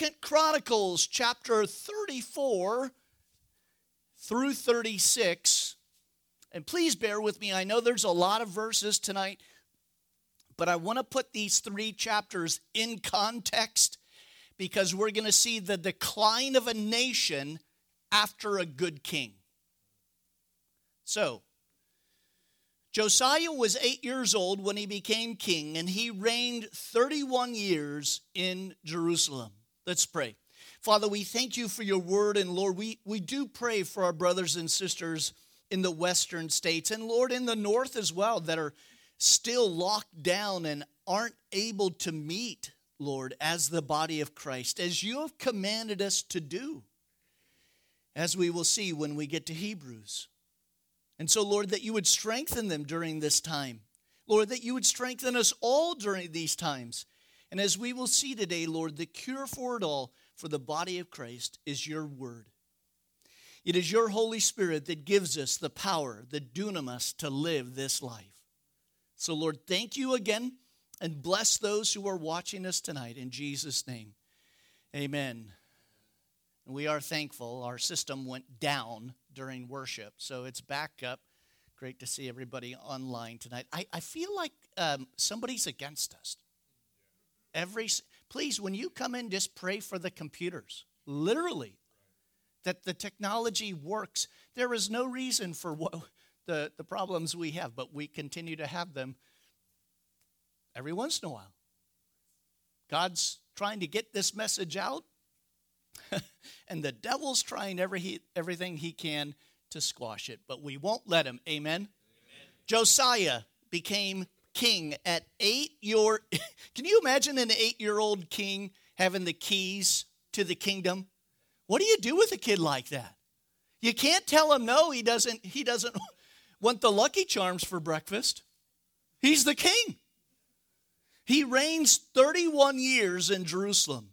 Second Chronicles chapter 34 through 36. And please bear with me. I know there's a lot of verses tonight, but I want to put these three chapters in context because we're going to see the decline of a nation after a good king. So, Josiah was eight years old when he became king, and he reigned 31 years in Jerusalem. Let's pray. Father, we thank you for your word, and Lord, we, we do pray for our brothers and sisters in the western states, and Lord, in the north as well, that are still locked down and aren't able to meet, Lord, as the body of Christ, as you have commanded us to do, as we will see when we get to Hebrews. And so, Lord, that you would strengthen them during this time. Lord, that you would strengthen us all during these times. And as we will see today, Lord, the cure for it all for the body of Christ is your word. It is your Holy Spirit that gives us the power, the dunamis, to live this life. So, Lord, thank you again and bless those who are watching us tonight in Jesus' name. Amen. And we are thankful. Our system went down during worship, so it's back up. Great to see everybody online tonight. I, I feel like um, somebody's against us. Every please, when you come in, just pray for the computers. Literally, that the technology works. There is no reason for what, the, the problems we have, but we continue to have them every once in a while. God's trying to get this message out, and the devil's trying every, everything he can to squash it, but we won't let him. Amen? Amen. Josiah became king at eight year. Can you imagine an eight year old king having the keys to the kingdom? What do you do with a kid like that? You can't tell him no. He doesn't. He doesn't want the Lucky Charms for breakfast. He's the king. He reigns 31 years in Jerusalem.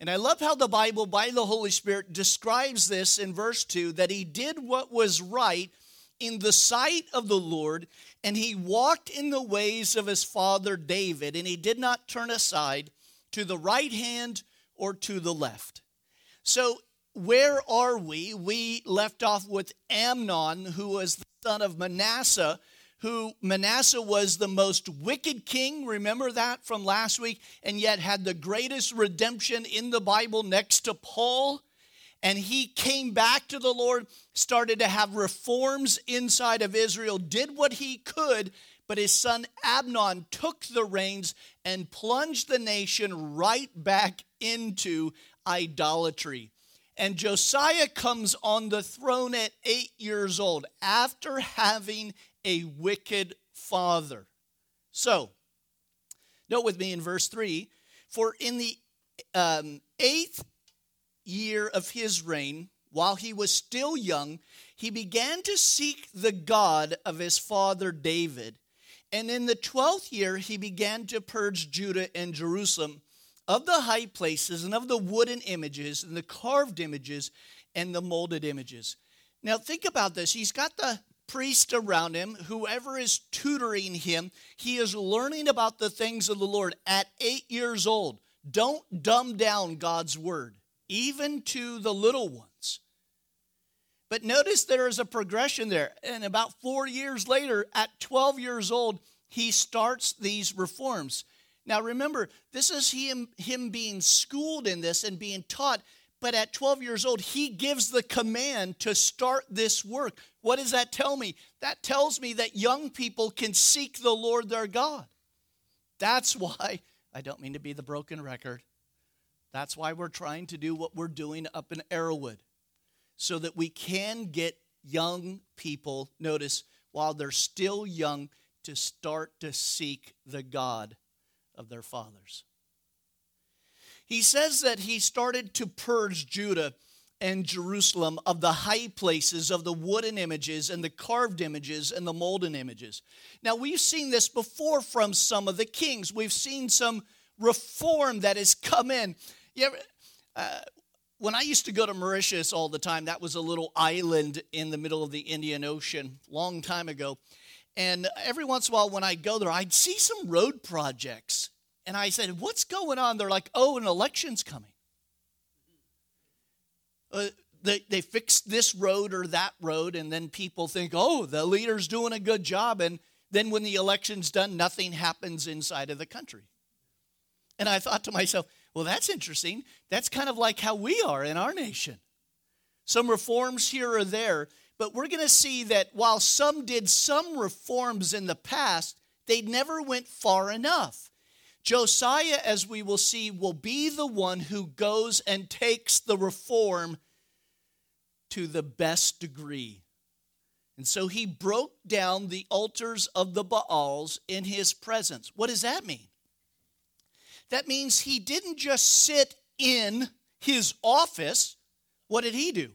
And I love how the Bible, by the Holy Spirit, describes this in verse 2 that he did what was right in the sight of the Lord, and he walked in the ways of his father David, and he did not turn aside to the right hand or to the left. So, where are we? We left off with Amnon, who was the son of Manasseh, who Manasseh was the most wicked king, remember that from last week, and yet had the greatest redemption in the Bible next to Paul. And he came back to the Lord, started to have reforms inside of Israel, did what he could, but his son Amnon took the reins and plunged the nation right back into idolatry. And Josiah comes on the throne at eight years old after having a wicked father. So, note with me in verse 3 For in the um, eighth year of his reign, while he was still young, he began to seek the God of his father David. And in the twelfth year, he began to purge Judah and Jerusalem of the high places and of the wooden images and the carved images and the molded images. Now, think about this. He's got the priest around him, whoever is tutoring him, he is learning about the things of the Lord at eight years old. Don't dumb down God's word, even to the little ones. But notice there is a progression there. And about four years later, at 12 years old, he starts these reforms. Now remember, this is him, him being schooled in this and being taught, but at 12 years old, he gives the command to start this work. What does that tell me? That tells me that young people can seek the Lord their God. That's why, I don't mean to be the broken record, that's why we're trying to do what we're doing up in Arrowwood, so that we can get young people, notice, while they're still young, to start to seek the God of their fathers. He says that he started to purge Judah and Jerusalem of the high places of the wooden images and the carved images and the molten images. Now, we've seen this before from some of the kings. We've seen some reform that has come in. Yeah, uh, when I used to go to Mauritius all the time, that was a little island in the middle of the Indian Ocean, long time ago. And every once in a while, when I'd go there, I'd see some road projects. And I said, What's going on? They're like, Oh, an election's coming. uh, they, they fixed this road or that road, and then people think, oh, the leader's doing a good job. And then when the election's done, nothing happens inside of the country. And I thought to myself, well, that's interesting. That's kind of like how we are in our nation. Some reforms here or there, but we're going to see that while some did some reforms in the past, they never went far enough. Josiah, as we will see, will be the one who goes and takes the reform to the best degree. And so he broke down the altars of the Baals in his presence. What does that mean? That means he didn't just sit in his office. What did he do?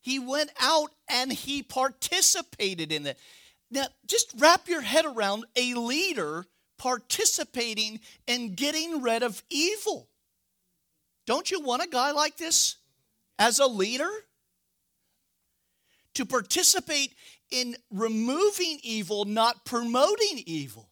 He went out and he participated in it. Now, just wrap your head around a leader participating in getting rid of evil. Don't you want a guy like this as a leader? To participate in removing evil, not promoting evil.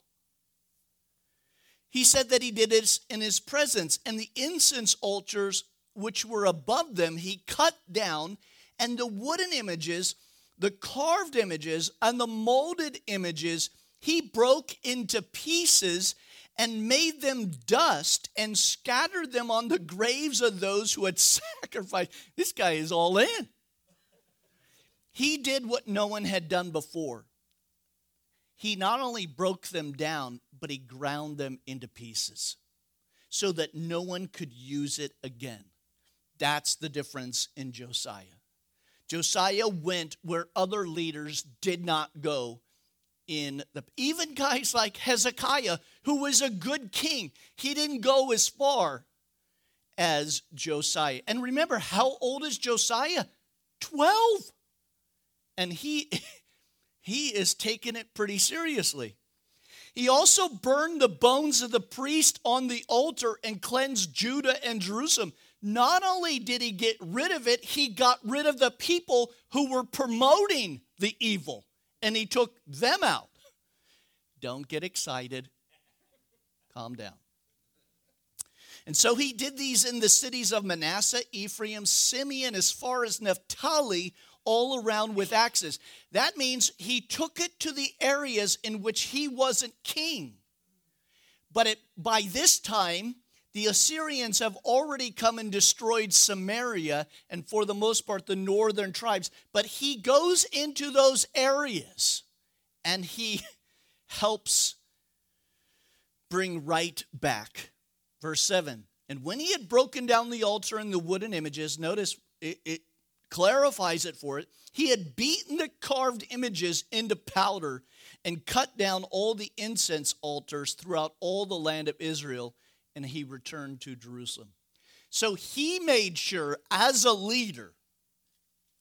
He said that he did it in his presence, and the incense altars which were above them he cut down, and the wooden images, the carved images, and the molded images he broke into pieces and made them dust and scattered them on the graves of those who had sacrificed. This guy is all in. He did what no one had done before. He not only broke them down, but he ground them into pieces so that no one could use it again. That's the difference in Josiah. Josiah went where other leaders did not go in the even guys like Hezekiah who was a good king he didn't go as far as Josiah and remember how old is Josiah 12 and he he is taking it pretty seriously he also burned the bones of the priest on the altar and cleansed Judah and Jerusalem. Not only did he get rid of it, he got rid of the people who were promoting the evil and he took them out. Don't get excited. Calm down. And so he did these in the cities of Manasseh, Ephraim, Simeon, as far as Naphtali, all around with axes. That means he took it to the areas in which he wasn't king. But it, by this time, the Assyrians have already come and destroyed Samaria and, for the most part, the northern tribes. But he goes into those areas and he helps bring right back. Verse 7 And when he had broken down the altar and the wooden images, notice it, it clarifies it for it. He had beaten the carved images into powder and cut down all the incense altars throughout all the land of Israel, and he returned to Jerusalem. So he made sure, as a leader,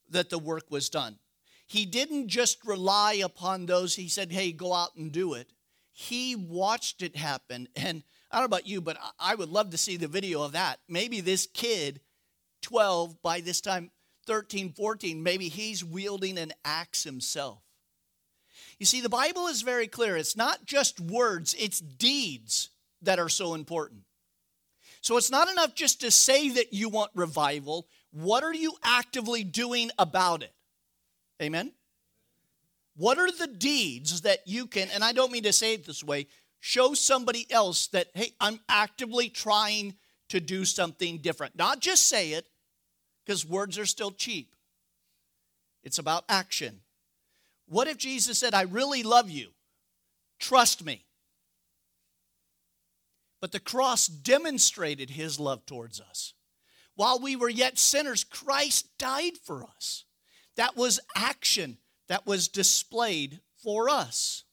that the work was done. He didn't just rely upon those, he said, hey, go out and do it. He watched it happen. And I don't know about you, but I would love to see the video of that. Maybe this kid, 12, by this time, 13, 14, maybe he's wielding an axe himself. You see, the Bible is very clear. It's not just words, it's deeds that are so important. So it's not enough just to say that you want revival. What are you actively doing about it? Amen? What are the deeds that you can, and I don't mean to say it this way, show somebody else that, hey, I'm actively trying to do something different? Not just say it, because words are still cheap. It's about action. What if Jesus said, I really love you? Trust me. But the cross demonstrated his love towards us. While we were yet sinners, Christ died for us. That was action that was displayed for us.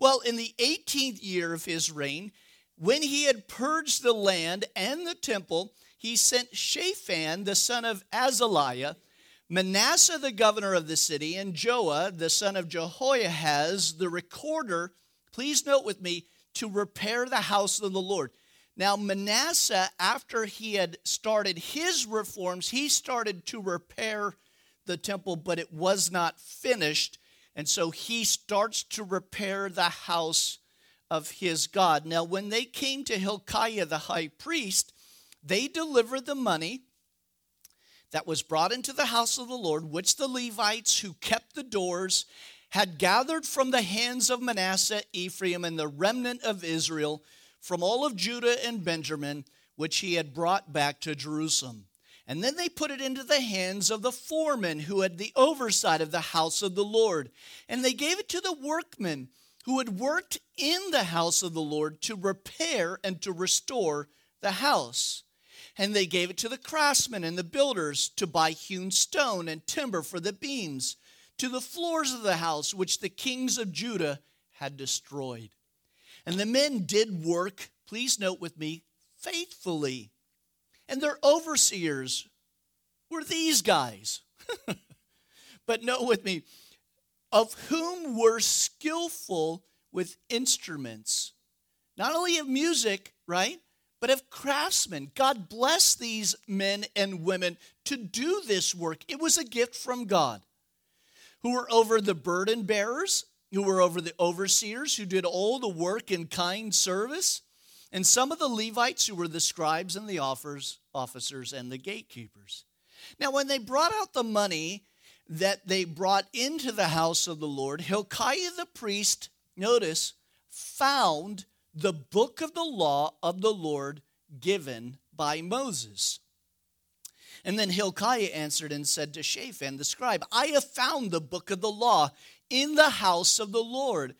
Well, in the 18th year of his reign, when he had purged the land and the temple, he sent Shaphan, the son of Azaliah, Manasseh, the governor of the city, and Joah, the son of Jehoahaz, the recorder, please note with me, to repair the house of the Lord. Now, Manasseh, after he had started his reforms, he started to repair the temple, but it was not finished. And so he starts to repair the house of his God. Now, when they came to Hilkiah the high priest, they delivered the money that was brought into the house of the Lord, which the Levites who kept the doors had gathered from the hands of Manasseh, Ephraim, and the remnant of Israel, from all of Judah and Benjamin, which he had brought back to Jerusalem. And then they put it into the hands of the foreman who had the oversight of the house of the Lord. And they gave it to the workmen who had worked in the house of the Lord to repair and to restore the house. And they gave it to the craftsmen and the builders to buy hewn stone and timber for the beams, to the floors of the house which the kings of Judah had destroyed. And the men did work, please note with me, faithfully. And their overseers were these guys. but note with me, of whom were skillful with instruments, not only of music, right, but of craftsmen. God blessed these men and women to do this work. It was a gift from God. Who were over the burden bearers, who were over the overseers, who did all the work in kind service, and some of the Levites who were the scribes and the offers, officers and the gatekeepers. Now, when they brought out the money that they brought into the house of the Lord, Hilkiah the priest, notice, found the book of the law of the Lord given by Moses. And then Hilkiah answered and said to Shaphan the scribe, I have found the book of the law in the house of the Lord.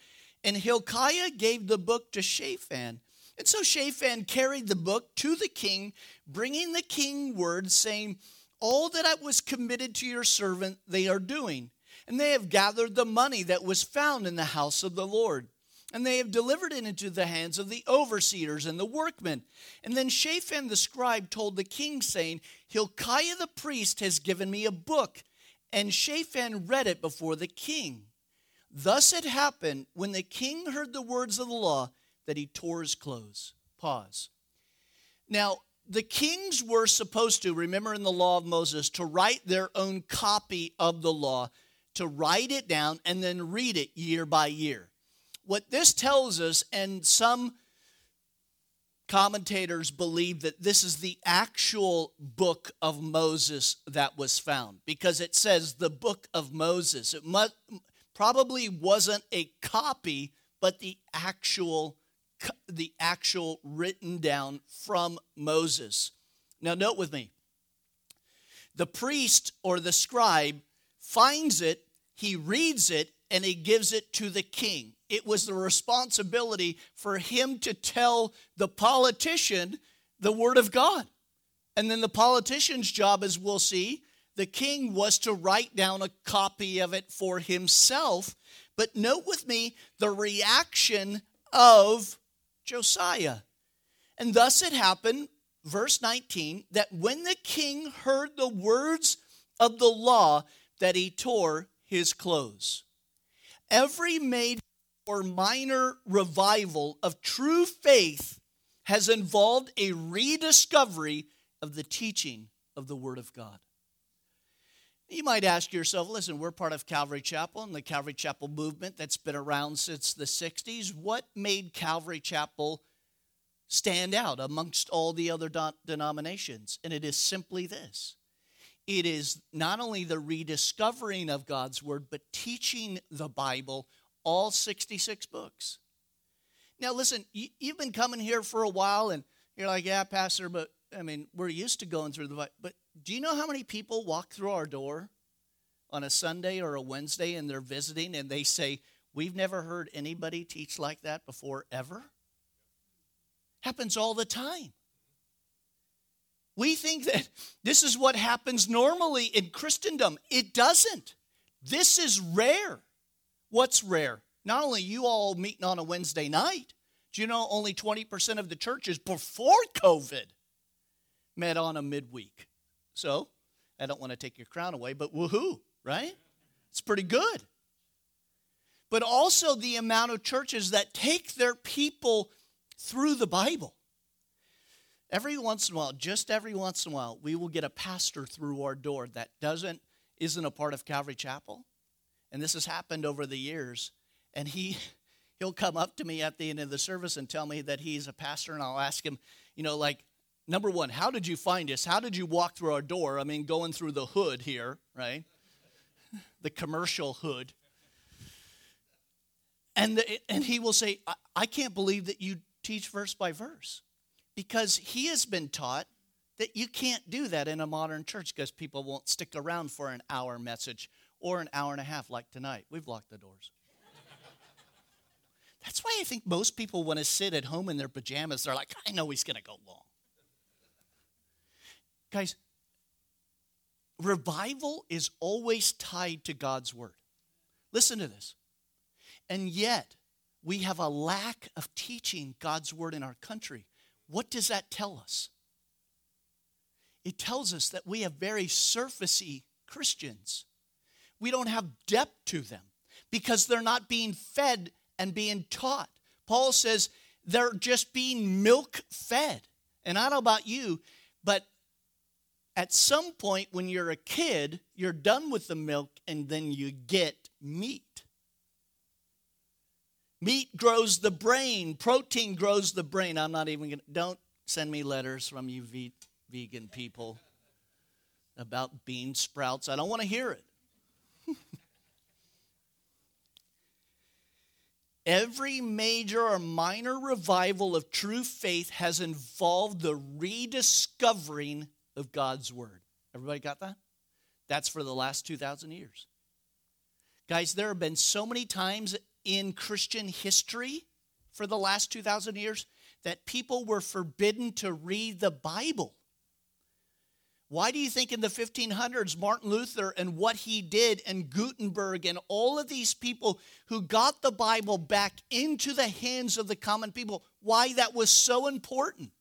And Hilkiah gave the book to Shaphan. And so Shaphan carried the book to the king, bringing the king word, saying, All that I was committed to your servant, they are doing. And they have gathered the money that was found in the house of the Lord. And they have delivered it into the hands of the overseers and the workmen. And then Shaphan the scribe told the king, saying, Hilkiah the priest has given me a book. And Shaphan read it before the king. Thus it happened when the king heard the words of the law that he tore his clothes. Pause. Now, the kings were supposed to, remember in the law of Moses, to write their own copy of the law, to write it down and then read it year by year. What this tells us, and some commentators believe that this is the actual book of Moses that was found because it says the book of Moses. It must, probably wasn't a copy, but the actual the actual written down from Moses. Now, note with me the priest or the scribe finds it, he reads it, and he gives it to the king. It was the responsibility for him to tell the politician the word of God. And then the politician's job, as we'll see, the king was to write down a copy of it for himself. But note with me the reaction of Josiah. And thus it happened, verse 19, that when the king heard the words of the law, that he tore his clothes. Every major or minor revival of true faith has involved a rediscovery of the teaching of the Word of God. You might ask yourself, listen, we're part of Calvary Chapel and the Calvary Chapel movement that's been around since the 60s. What made Calvary Chapel stand out amongst all the other denominations? And it is simply this it is not only the rediscovering of God's Word, but teaching the Bible, all 66 books. Now, listen, you've been coming here for a while and you're like, yeah, Pastor, but I mean, we're used to going through the Bible. But do you know how many people walk through our door on a Sunday or a Wednesday and they're visiting and they say, We've never heard anybody teach like that before, ever? Happens all the time. We think that this is what happens normally in Christendom. It doesn't. This is rare. What's rare? Not only you all meeting on a Wednesday night, do you know only 20% of the churches before COVID met on a midweek? So, I don't want to take your crown away, but woohoo, right? It's pretty good. But also the amount of churches that take their people through the Bible. Every once in a while, just every once in a while, we will get a pastor through our door that doesn't isn't a part of Calvary Chapel. And this has happened over the years. And he he'll come up to me at the end of the service and tell me that he's a pastor and I'll ask him, you know, like Number one, how did you find us? How did you walk through our door? I mean, going through the hood here, right? The commercial hood. And, the, and he will say, I, I can't believe that you teach verse by verse because he has been taught that you can't do that in a modern church because people won't stick around for an hour message or an hour and a half like tonight. We've locked the doors. That's why I think most people want to sit at home in their pajamas. They're like, I know he's going to go long. Guys, revival is always tied to God's word. Listen to this. And yet, we have a lack of teaching God's word in our country. What does that tell us? It tells us that we have very surfacey Christians. We don't have depth to them because they're not being fed and being taught. Paul says they're just being milk fed. And I don't know about you, but at some point when you're a kid, you're done with the milk and then you get meat. Meat grows the brain, protein grows the brain. I'm not even going to, don't send me letters from you ve- vegan people about bean sprouts. I don't want to hear it. Every major or minor revival of true faith has involved the rediscovering of God's Word. Everybody got that? That's for the last 2,000 years. Guys, there have been so many times in Christian history for the last 2,000 years that people were forbidden to read the Bible. Why do you think in the 1500s, Martin Luther and what he did, and Gutenberg, and all of these people who got the Bible back into the hands of the common people, why that was so important?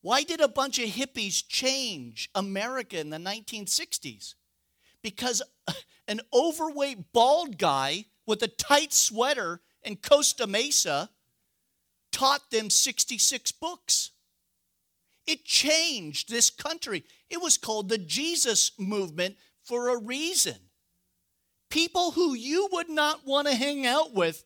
Why did a bunch of hippies change America in the 1960s? Because an overweight bald guy with a tight sweater in Costa Mesa taught them 66 books. It changed this country. It was called the Jesus movement for a reason. People who you would not want to hang out with,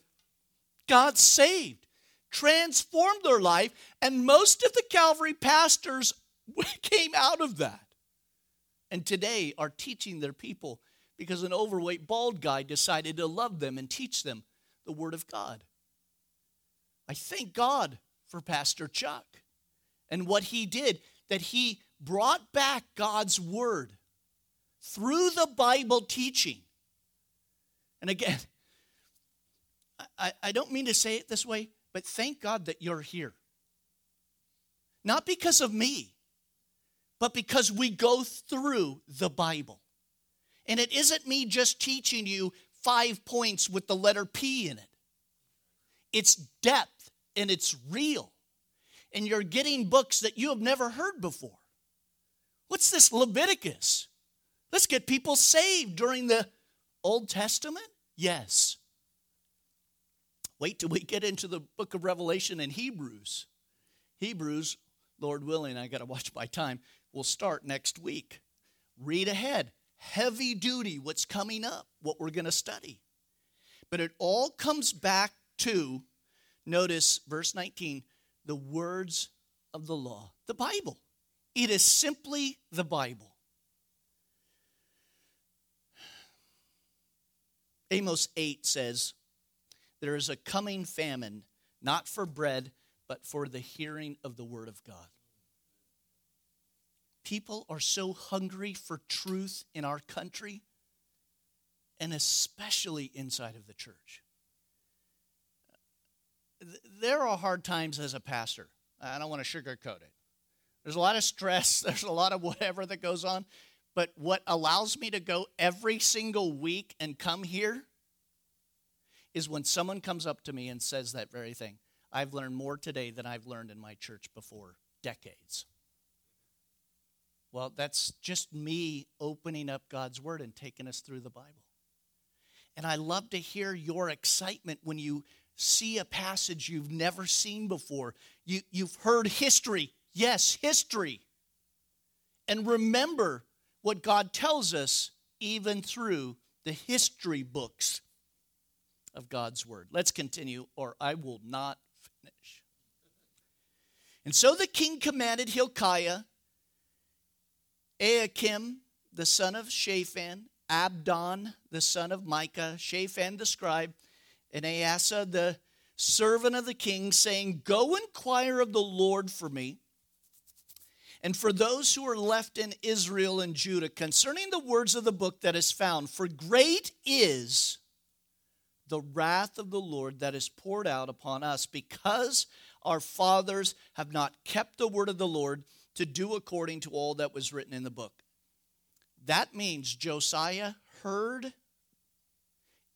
God saved, transformed their life, and most of the Calvary pastors came out of that. And today are teaching their people because an overweight bald guy decided to love them and teach them the Word of God. I thank God for Pastor Chuck and what he did, that he brought back God's word through the Bible teaching. And again, I, I don't mean to say it this way, but thank God that you're here. Not because of me, but because we go through the Bible. And it isn't me just teaching you five points with the letter P in it, it's depth and it's real and you're getting books that you have never heard before. What's this Leviticus? Let's get people saved during the Old Testament? Yes. Wait till we get into the book of Revelation and Hebrews. Hebrews, Lord willing, I got to watch my time, will start next week. Read ahead. Heavy duty, what's coming up, what we're going to study. But it all comes back to, notice verse 19, the words of the law, the Bible. It is simply the Bible. Amos 8 says, There is a coming famine, not for bread, but for the hearing of the word of God. People are so hungry for truth in our country, and especially inside of the church there are hard times as a pastor. I don't want to sugarcoat it. There's a lot of stress, there's a lot of whatever that goes on. But what allows me to go every single week and come here is when someone comes up to me and says that very thing. I've learned more today than I've learned in my church before decades. Well, that's just me opening up God's Word and taking us through the Bible. And I love to hear your excitement when you see a passage you've never seen before. You, you've heard history. Yes, history. And remember what God tells us even through the history books of God's Word. Let's continue, or I will not finish. And so the king commanded Hilkiah, Ahikam, the son of Shaphan, Abdon, the son of Micah, Shaphan the scribe, and Asa, the servant of the king, saying, Go inquire of the Lord for me and for those who are left in Israel and Judah concerning the words of the book that is found. For great is the wrath of the Lord that is poured out upon us because our fathers have not kept the word of the Lord to do according to all that was written in the book. That means Josiah heard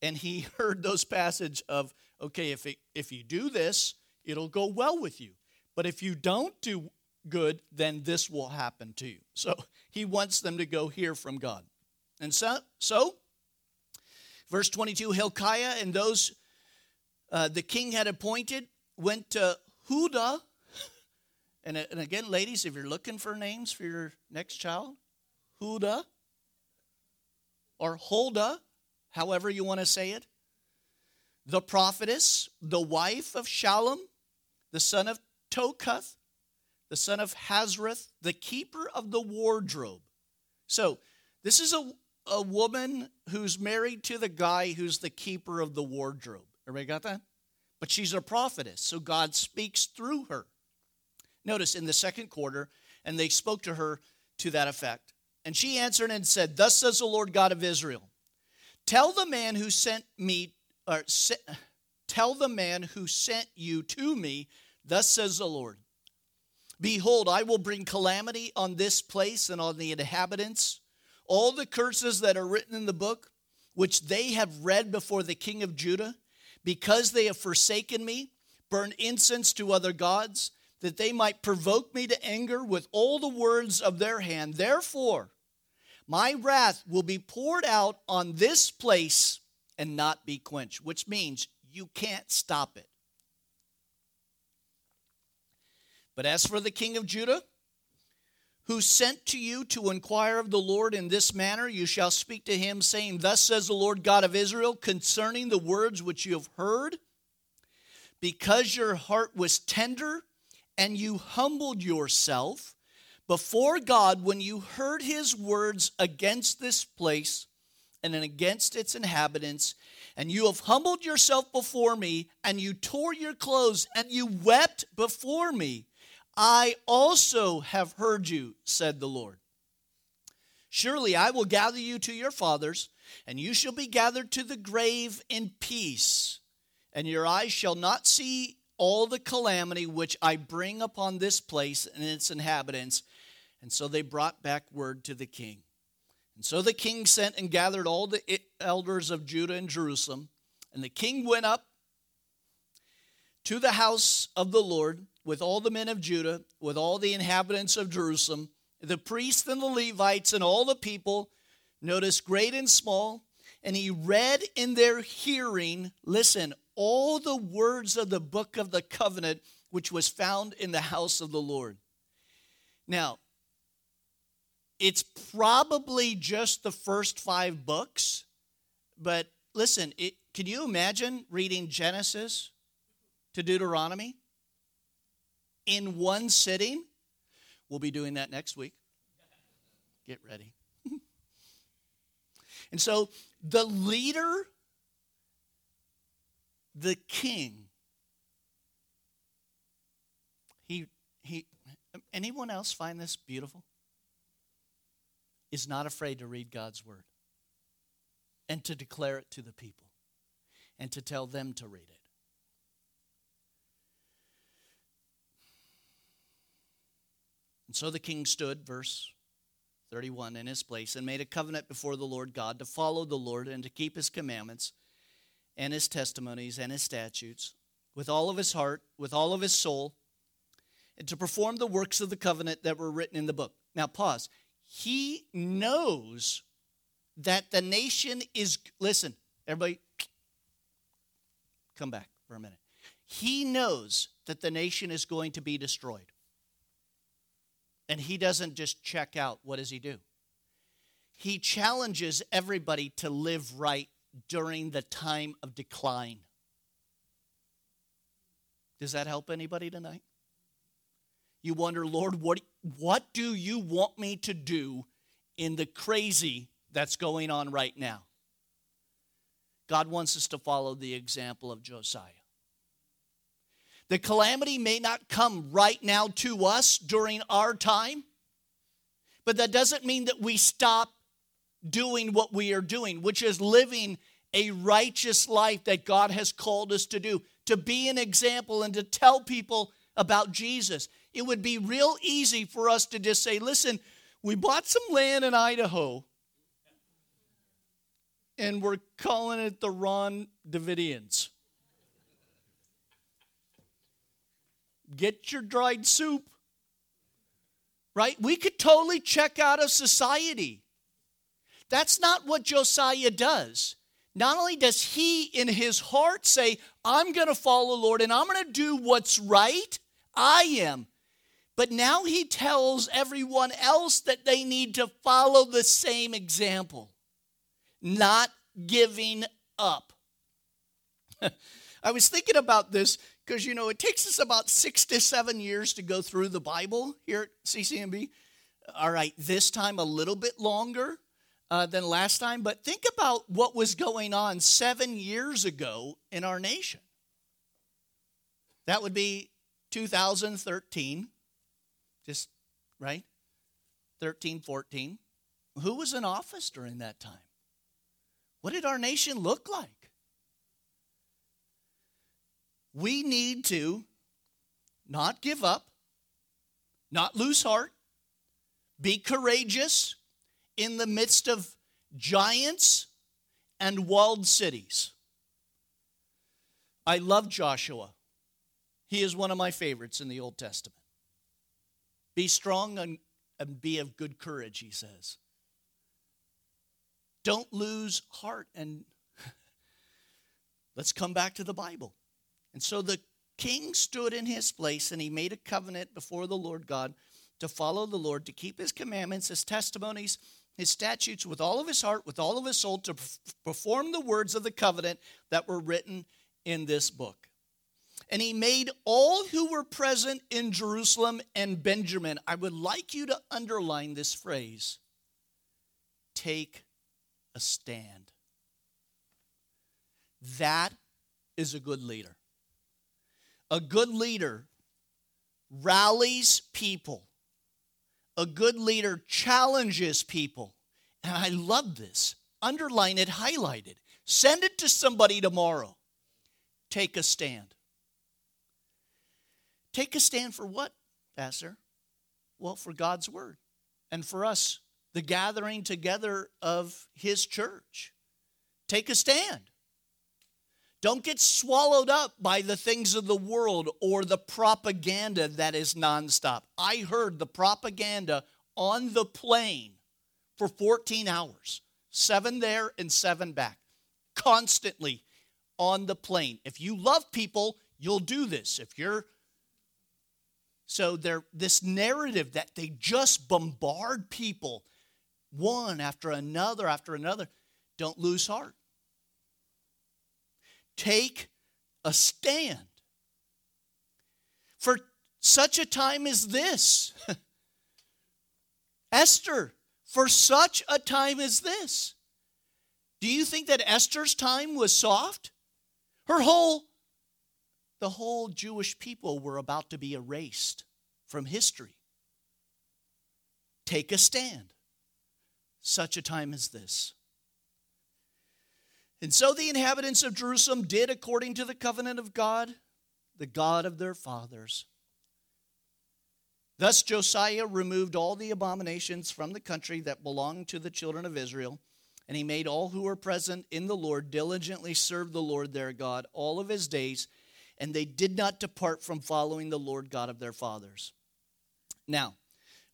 and he heard those passage of okay if it, if you do this it'll go well with you. But if you don't do good then this will happen to you. So he wants them to go hear from god. And so so verse 22 hilkiah and those uh, the king had appointed went to huda. And, and again ladies if you're looking for names for your next child huda or huldah however you want to say it, the prophetess, the wife of Shallum, the son of Tokath, the son of Hasrith, the keeper of the wardrobe. So, this is a, a woman who's married to the guy who's the keeper of the wardrobe. Everybody got that? But she's a prophetess, so God speaks through her. Notice in the second quarter, and they spoke to her to that effect. And she answered and said, Thus says the Lord God of Israel Tell the man who sent me, or tell the man who sent you to me, thus says the Lord. Behold, I will bring calamity on this place and on the inhabitants. All the curses that are written in the book, which they have read before the king of Judah, because they have forsaken me, burned incense to other gods, that they might provoke me to anger with all the words of their hand. Therefore, my wrath will be poured out on this place and not be quenched, which means you can't stop it. But as for the king of Judah, who sent to you to inquire of the Lord in this manner, you shall speak to him, saying, Thus says the Lord God of Israel concerning the words which you have heard, because your heart was tender and you humbled yourself before God when you heard his words against this place and against its inhabitants, and you have humbled yourself before me, and you tore your clothes, and you wept before me. I also have heard you, said the Lord. Surely I will gather you to your fathers, and you shall be gathered to the grave in peace, and your eyes shall not see all the calamity which I bring upon this place and its inhabitants and so they brought back word to the king. And so the king sent and gathered all the elders of Judah and Jerusalem. And the king went up to the house of the Lord with all the men of Judah, with all the inhabitants of Jerusalem, the priests and the Levites, and all the people, notice great and small. And he read in their hearing, listen, all the words of the book of the covenant which was found in the house of the Lord. Now, it's probably just the first five books, but listen, it, can you imagine reading Genesis to Deuteronomy in one sitting? We'll be doing that next week. Get ready. and so the leader, the king, he, he, anyone else find this beautiful? Is not afraid to read God's word and to declare it to the people and to tell them to read it. And so the king stood, verse 31, in his place and made a covenant before the Lord God to follow the Lord and to keep his commandments and his testimonies and his statutes with all of his heart, with all of his soul, and to perform the works of the covenant that were written in the book. Now, pause he knows that the nation is, listen, everybody, come back for a minute. He knows that the nation is going to be destroyed. And he doesn't just check out. What does he do? He challenges everybody to live right during the time of decline. Does that help anybody tonight? You wonder, Lord, what, what do you want me to do in the crazy that's going on right now? God wants us to follow the example of Josiah. The calamity may not come right now to us during our time, but that doesn't mean that we stop doing what we are doing, which is living a righteous life that God has called us to do, to be an example and to tell people about Jesus. It would be real easy for us to just say, listen, we bought some land in Idaho and we're calling it the Ron Davidians. Get your dried soup. Right? We could totally check out of society. That's not what Josiah does. Not only does he in his heart say, I'm going to follow Lord and I'm going to do what's right, I am. But now he tells everyone else that they need to follow the same example, not giving up. I was thinking about this because, you know, it takes us about six to seven years to go through the Bible here at CCMB. All right, this time a little bit longer uh, than last time, but think about what was going on seven years ago in our nation. That would be 2013, just right? 13, 14. Who was in office during that time? What did our nation look like? We need to not give up, not lose heart, be courageous, in the midst of giants and walled cities. I love Joshua. He is one of my favorites in the Old Testament. Be strong and, and be of good courage, he says. Don't lose heart. And let's come back to the Bible. And so the king stood in his place and he made a covenant before the Lord God to follow the Lord, to keep his commandments, his testimonies, his statutes with all of his heart, with all of his soul, to perform the words of the covenant that were written in this book. And he made all who were present in Jerusalem and Benjamin. I would like you to underline this phrase take a stand. That is a good leader. A good leader rallies people a good leader challenges people. And I love this. Underline it, highlight it. Send it to somebody tomorrow. Take a stand. Take a stand for what, Pastor? Well, for God's word and for us, the gathering together of His church. Take a stand. Don't get swallowed up by the things of the world or the propaganda that is nonstop. I heard the propaganda on the plane for 14 hours, seven there and seven back, constantly on the plane. If you love people, you'll do this. If you're so there this narrative that they just bombard people one after another after another, don't lose heart. Take a stand. For such a time as this. Esther, for such a time as this. Do you think that Esther's time was soft? Her whole, the whole Jewish people were about to be erased from history. Take a stand. Such a time as this. And so the inhabitants of Jerusalem did according to the covenant of God, the God of their fathers. Thus Josiah removed all the abominations from the country that belonged to the children of Israel, and he made all who were present in the Lord diligently serve the Lord their God all of his days, and they did not depart from following the Lord God of their fathers. Now,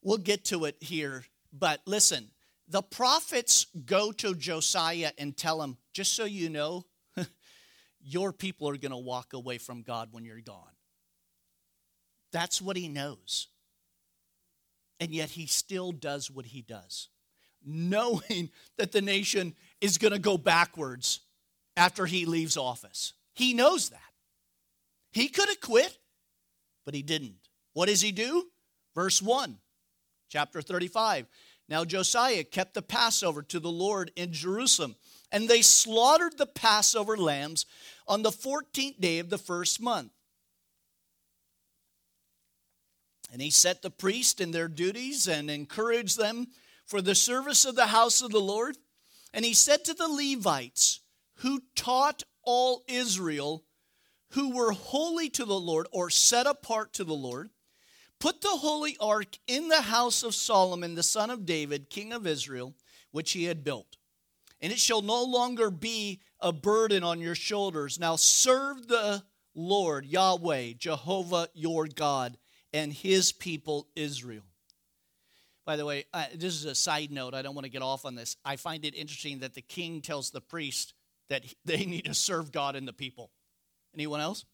we'll get to it here, but listen, the prophets go to Josiah and tell him, just so you know, your people are going to walk away from God when you're gone. That's what he knows. And yet he still does what he does, knowing that the nation is going to go backwards after he leaves office. He knows that. He could have quit, but he didn't. What does he do? Verse 1, chapter 35. Now Josiah kept the Passover to the Lord in Jerusalem, and they slaughtered the Passover lambs on the 14th day of the first month. And he set the priests in their duties and encouraged them for the service of the house of the Lord. And he said to the Levites, who taught all Israel, who were holy to the Lord or set apart to the Lord, Put the holy ark in the house of Solomon, the son of David, king of Israel, which he had built. And it shall no longer be a burden on your shoulders. Now serve the Lord, Yahweh, Jehovah your God, and his people Israel. By the way, uh, this is a side note. I don't want to get off on this. I find it interesting that the king tells the priest that they need to serve God and the people. Anyone else?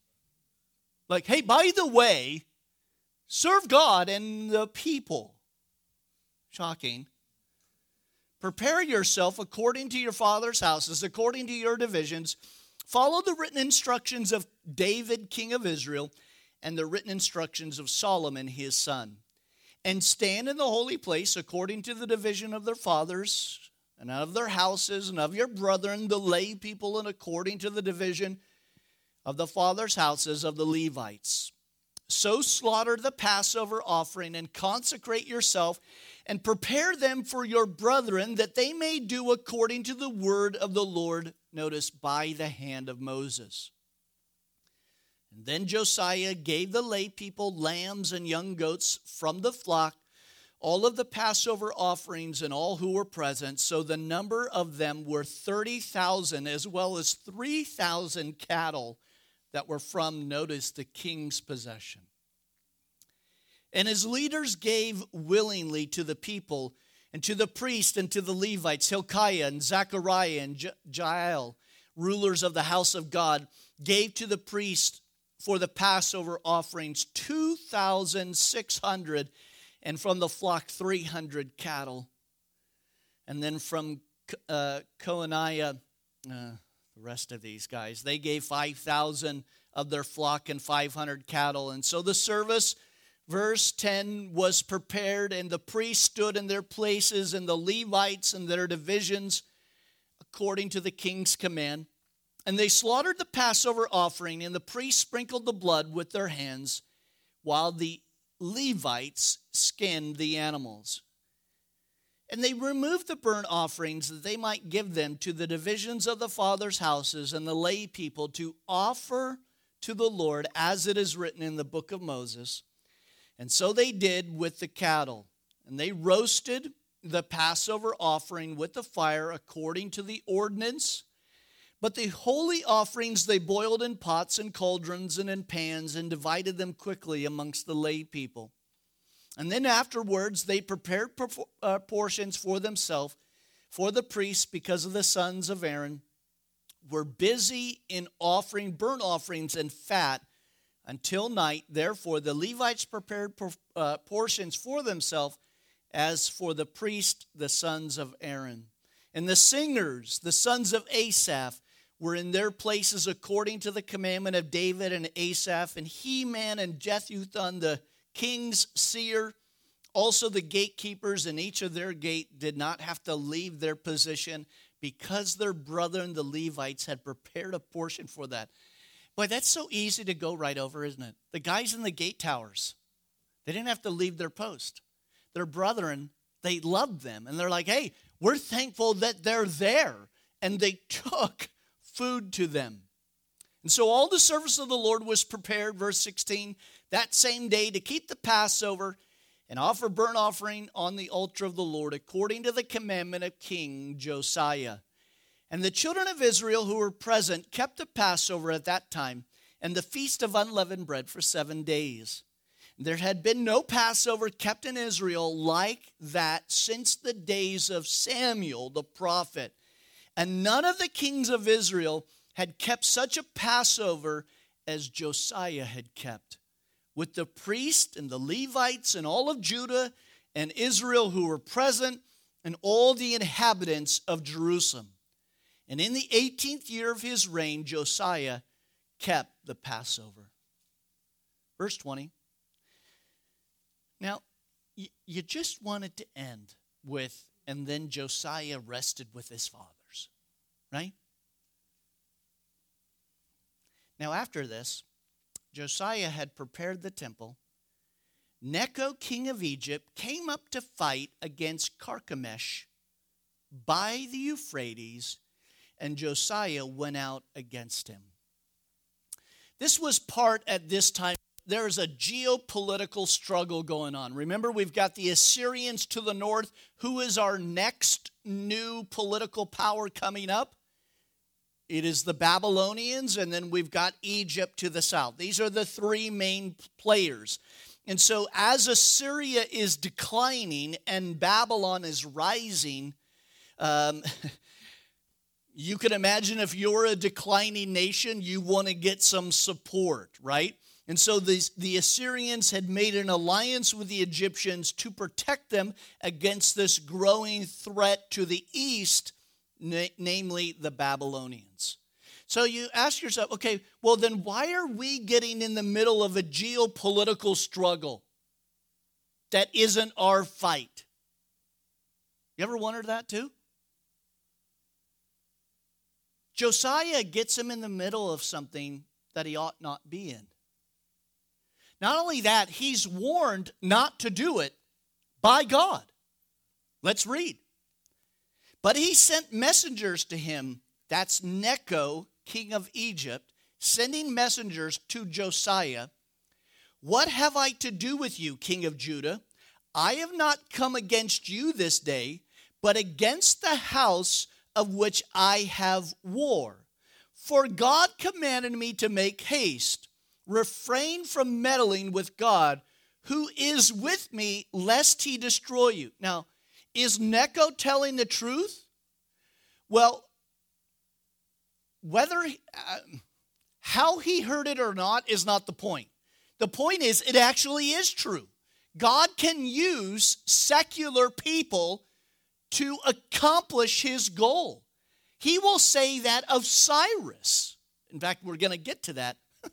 Like, hey, by the way, Serve God and the people. Shocking. Prepare yourself according to your father's houses, according to your divisions. Follow the written instructions of David, king of Israel, and the written instructions of Solomon, his son. And stand in the holy place according to the division of their fathers, and of their houses, and of your brethren, the lay people, and according to the division of the fathers' houses of the Levites. So slaughter the Passover offering and consecrate yourself and prepare them for your brethren that they may do according to the word of the Lord, notice, by the hand of Moses. And then Josiah gave the lay people lambs and young goats from the flock, all of the Passover offerings and all who were present. So the number of them were 30,000, as well as 3,000 cattle that were from, notice, the king's possession. And his leaders gave willingly to the people and to the priests and to the Levites, Hilkiah and Zechariah and Jael, rulers of the house of God, gave to the priests for the Passover offerings 2,600, and from the flock 300 cattle. And then from uh, uh, the rest of these guys. They gave 5,000 of their flock and 500 cattle. And so the service, verse 10, was prepared, and the priests stood in their places, and the Levites in their divisions, according to the king's command. And they slaughtered the Passover offering, and the priests sprinkled the blood with their hands, while the Levites skinned the animals. And they removed the burnt offerings that they might give them to the divisions of the fathers' houses and the lay people to offer to the Lord, as it is written in the book of Moses. And so they did with the cattle. And they roasted the Passover offering with the fire according to the ordinance. But the holy offerings they boiled in pots and cauldrons and in pans and divided them quickly amongst the lay people. And then afterwards, they prepared uh, portions for themselves, for the priests, because of the sons of Aaron were busy in offering burnt offerings and fat until night. Therefore, the Levites prepared uh, portions for themselves, as for the priest, the sons of Aaron. And the singers, the sons of Asaph, were in their places according to the commandment of David and Asaph, and Heman and Jeduthun, the king's seer. Also, the gatekeepers in each of their gate did not have to leave their position because their brethren, the Levites, had prepared a portion for that. Boy, that's so easy to go right over, isn't it? The guys in the gate towers, they didn't have to leave their post. Their brethren, they loved them, and they're like, hey, we're thankful that they're there. And they took food to them. And so all the service of the Lord was prepared, verse 16, that same day to keep the Passover and offer burnt offering on the altar of the Lord according to the commandment of King Josiah. And the children of Israel who were present kept the Passover at that time and the feast of unleavened bread for seven days. There had been no Passover kept in Israel like that since the days of Samuel the prophet. And none of the kings of Israel had kept such a Passover as Josiah had kept, with the priests and the Levites and all of Judah and Israel who were present, and all the inhabitants of Jerusalem. And in the 18th year of his reign, Josiah kept the Passover. Verse 20. Now, you just want it to end with, and then Josiah rested with his fathers, right? Now, after this, Josiah had prepared the temple. Necho, king of Egypt, came up to fight against Carchemish by the Euphrates, and Josiah went out against him. This was part at this time there's a geopolitical struggle going on. Remember, we've got the Assyrians to the north. Who is our next new political power coming up? It is the Babylonians, and then we've got Egypt to the south. These are the three main players. And so, as Assyria is declining and Babylon is rising, um, you can imagine if you're a declining nation, you want to get some support, right? And so the, the Assyrians had made an alliance with the Egyptians to protect them against this growing threat to the east, na- namely the Babylonians. So you ask yourself, okay, well, then why are we getting in the middle of a geopolitical struggle that isn't our fight? You ever wondered that too? Josiah gets him in the middle of something that he ought not be in. Not only that, he's warned not to do it by God. Let's read. But he sent messengers to him, that's Necho, king of Egypt, sending messengers to Josiah. What have I to do with you, king of Judah? I have not come against you this day, but against the house of which I have war. For God commanded me to make haste, refrain from meddling with God, who is with me, lest he destroy you. Now, is Necho telling the truth? Well, whether uh, how he heard it or not is not the point. The point is, it actually is true. God can use secular people to accomplish his goal. He will say that of Cyrus. In fact, we're going to get to that,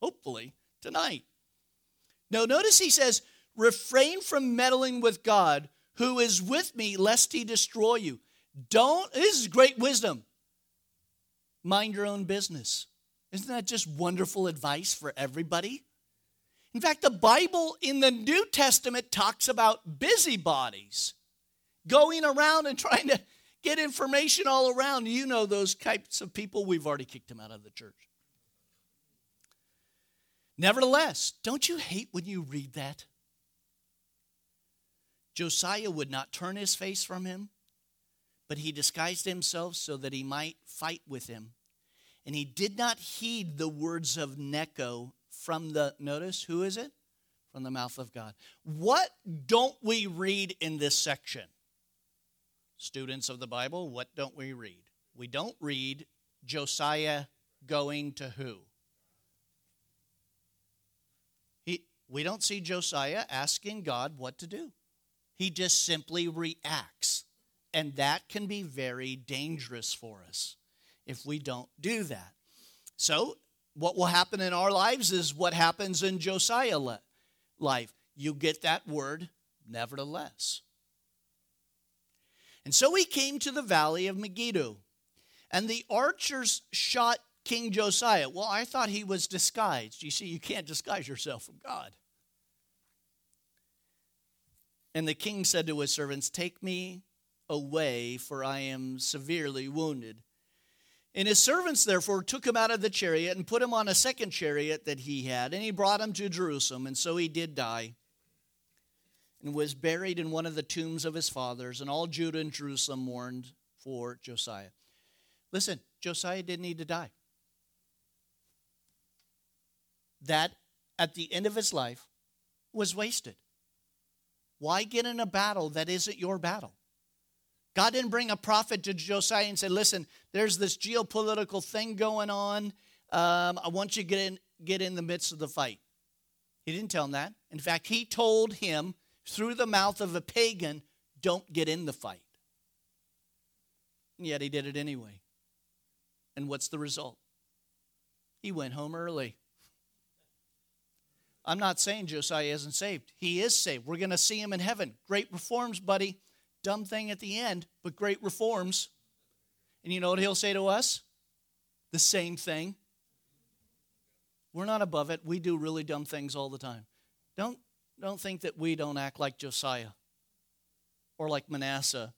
hopefully, tonight. Now, notice he says, refrain from meddling with God, who is with me, lest he destroy you. Don't, this is great wisdom. Mind your own business. Isn't that just wonderful advice for everybody? In fact, the Bible in the New Testament talks about busybodies going around and trying to get information all around. You know those types of people, we've already kicked them out of the church. Nevertheless, don't you hate when you read that? Josiah would not turn his face from him, but he disguised himself so that he might fight with him. And he did not heed the words of Necho from the, notice, who is it? From the mouth of God. What don't we read in this section? students of the Bible, what don't we read? We don't read Josiah going to who? He, we don't see Josiah asking God what to do. He just simply reacts. And that can be very dangerous for us if we don't do that. So, what will happen in our lives is what happens in Josiah life. You get that word, nevertheless. And so he came to the valley of Megiddo, and the archers shot King Josiah. Well, I thought he was disguised. You see, you can't disguise yourself from God. And the king said to his servants, Take me away, for I am severely wounded. And his servants, therefore, took him out of the chariot and put him on a second chariot that he had, and he brought him to Jerusalem, and so he did die and was buried in one of the tombs of his fathers, and all Judah and Jerusalem mourned for Josiah. Listen, Josiah didn't need to die. That, at the end of his life, was wasted. Why get in a battle that isn't your battle? God didn't bring a prophet to Josiah and say, Listen, there's this geopolitical thing going on. Um, I want you to get in, get in the midst of the fight. He didn't tell him that. In fact, he told him through the mouth of a pagan, don't get in the fight. And yet he did it anyway. And what's the result? He went home early. I'm not saying Josiah isn't saved. He is saved. We're going to see him in heaven. Great reforms, buddy. Dumb thing at the end, but great reforms. And you know what he'll say to us? The same thing. We're not above it. We do really dumb things all the time. Don't, don't think that we don't act like Josiah or like Manasseh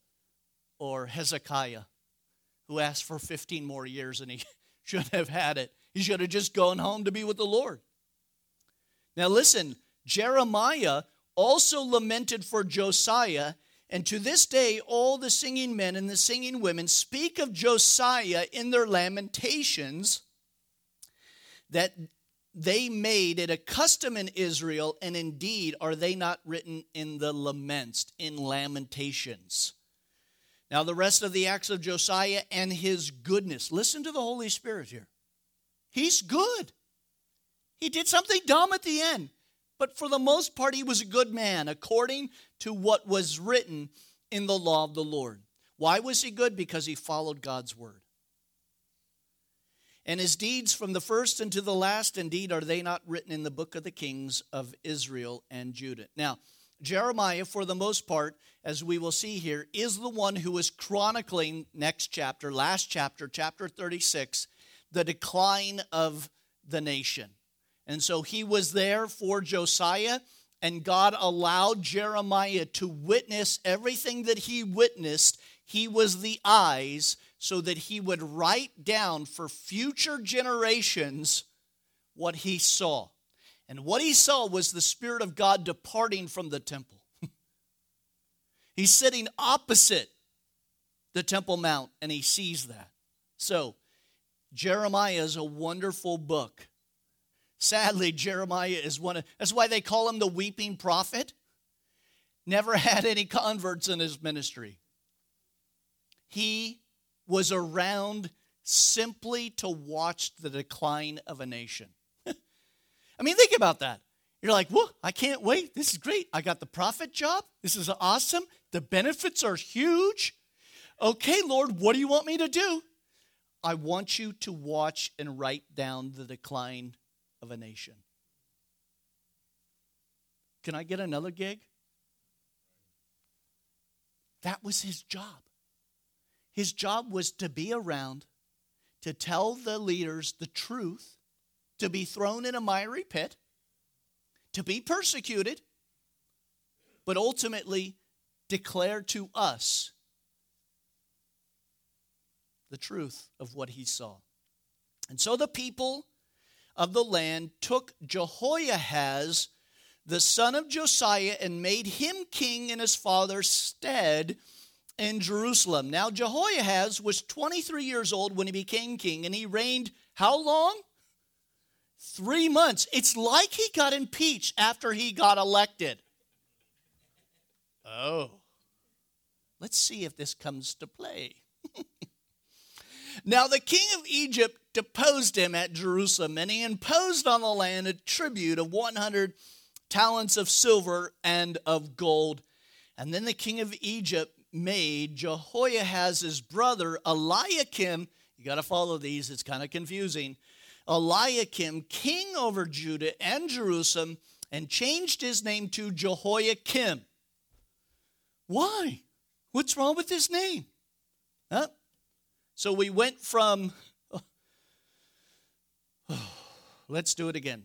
or Hezekiah, who asked for 15 more years and he should have had it. He should have just gone home to be with the Lord. Now, listen, Jeremiah also lamented for Josiah, and to this day, all the singing men and the singing women speak of Josiah in their lamentations that they made it a custom in Israel, and indeed are they not written in the laments, in lamentations. Now, the rest of the acts of Josiah and his goodness. Listen to the Holy Spirit here. He's good. He did something dumb at the end, but for the most part, he was a good man according to what was written in the law of the Lord. Why was he good? Because he followed God's word. And his deeds from the first unto the last, indeed, are they not written in the book of the kings of Israel and Judah? Now, Jeremiah, for the most part, as we will see here, is the one who is chronicling next chapter, last chapter, chapter 36, the decline of the nation. And so he was there for Josiah, and God allowed Jeremiah to witness everything that he witnessed. He was the eyes so that he would write down for future generations what he saw. And what he saw was the Spirit of God departing from the temple. He's sitting opposite the Temple Mount and he sees that. So, Jeremiah is a wonderful book. Sadly, Jeremiah is one of, that's why they call him the weeping prophet. Never had any converts in his ministry. He was around simply to watch the decline of a nation. I mean, think about that. You're like, whoa, I can't wait. This is great. I got the prophet job. This is awesome. The benefits are huge. Okay, Lord, what do you want me to do? I want you to watch and write down the decline of a nation. Can I get another gig? That was his job. His job was to be around, to tell the leaders the truth, to be thrown in a miry pit, to be persecuted, but ultimately declare to us the truth of what he saw. And so the people of the land took Jehoahaz, the son of Josiah, and made him king in his father's stead in Jerusalem. Now, Jehoahaz was 23 years old when he became king, and he reigned how long? Three months. It's like he got impeached after he got elected. Oh. Let's see if this comes to play. Now, the king of Egypt deposed him at Jerusalem, and he imposed on the land a tribute of 100 talents of silver and of gold. And then the king of Egypt made Jehoahaz's brother Eliakim, you got to follow these, it's kind of confusing. Eliakim, king over Judah and Jerusalem, and changed his name to Jehoiakim. Why? What's wrong with his name? Huh? So we went from, oh, let's do it again.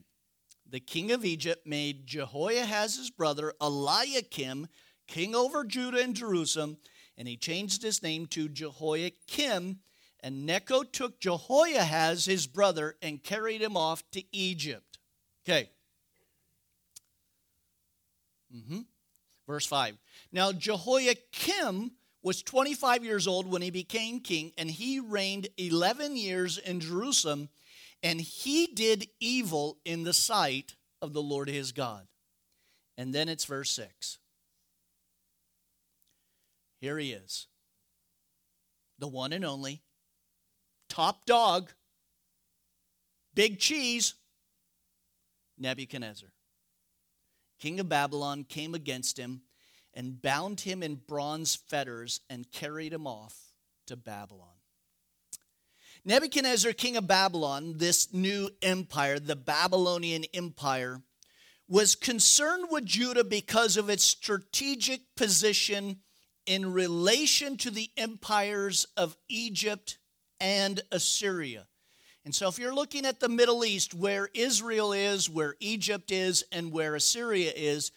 The king of Egypt made Jehoahaz's brother Eliakim king over Judah and Jerusalem, and he changed his name to Jehoiakim. And Necho took Jehoahaz, his brother, and carried him off to Egypt. Okay. Mm-hmm. Verse 5. Now, Jehoiakim was 25 years old when he became king, and he reigned 11 years in Jerusalem, and he did evil in the sight of the Lord his God. And then it's verse 6. Here he is. The one and only, top dog, big cheese, Nebuchadnezzar. King of Babylon came against him and bound him in bronze fetters and carried him off to Babylon. Nebuchadnezzar, king of Babylon, this new empire, the Babylonian Empire, was concerned with Judah because of its strategic position in relation to the empires of Egypt and Assyria. And so, if you're looking at the Middle East, where Israel is, where Egypt is, and where Assyria is,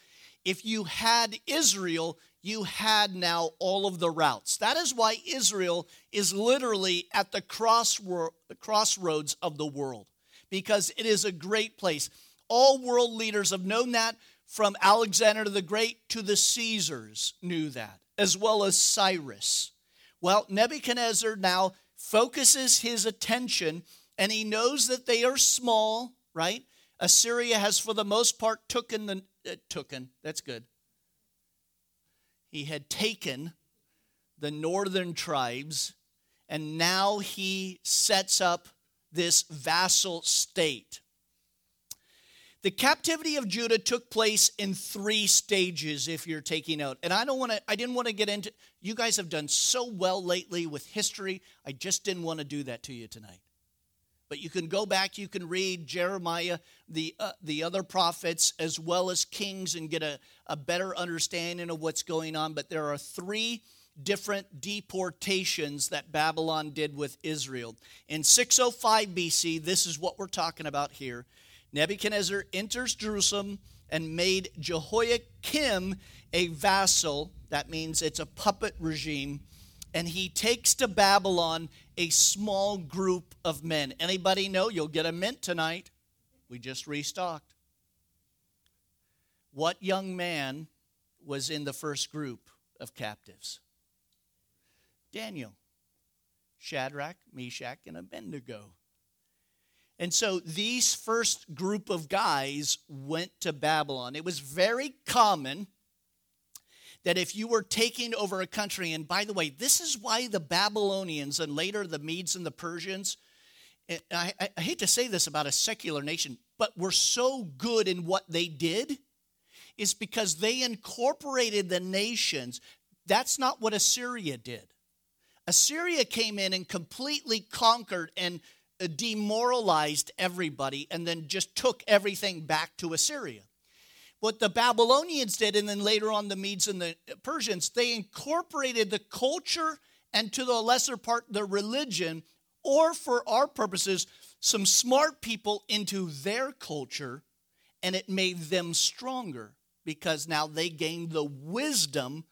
if you had Israel, you had now all of the routes. That is why Israel is literally at the crossroads of the world, because it is a great place. All world leaders have known that, from Alexander the Great to the Caesars knew that, as well as Cyrus. Well, Nebuchadnezzar now focuses his attention and he knows that they are small, right? Assyria has, for the most part, taken the Uh, taken. That's good. He had taken the northern tribes, and now he sets up this vassal state. The captivity of Judah took place in three stages, if you're taking note. And I don't want to, I didn't want to get into, you guys have done so well lately with history. I just didn't want to do that to you tonight. But you can go back, you can read Jeremiah, the, uh, the other prophets, as well as Kings, and get a, a better understanding of what's going on. But there are three different deportations that Babylon did with Israel. In 605 BC, this is what we're talking about here. Nebuchadnezzar enters Jerusalem and made Jehoiakim a vassal. That means it's a puppet regime and he takes to Babylon a small group of men. Anybody know? You'll get a mint tonight. We just restocked. What young man was in the first group of captives? Daniel, Shadrach, Meshach, and Abednego. And so these first group of guys went to Babylon. It was very common that if you were taking over a country, and by the way, this is why the Babylonians and later the Medes and the Persians, I, I, hate to say this about a secular nation, but were so good in what they did, is because they incorporated the nations. That's not what Assyria did. Assyria came in and completely conquered and uh, demoralized everybody and then just took everything back to Assyria what the Babylonians did, and then later on the Medes and the Persians, they incorporated the culture and to the lesser part the religion, or for our purposes, some smart people into their culture, and it made them stronger because now they gained the wisdom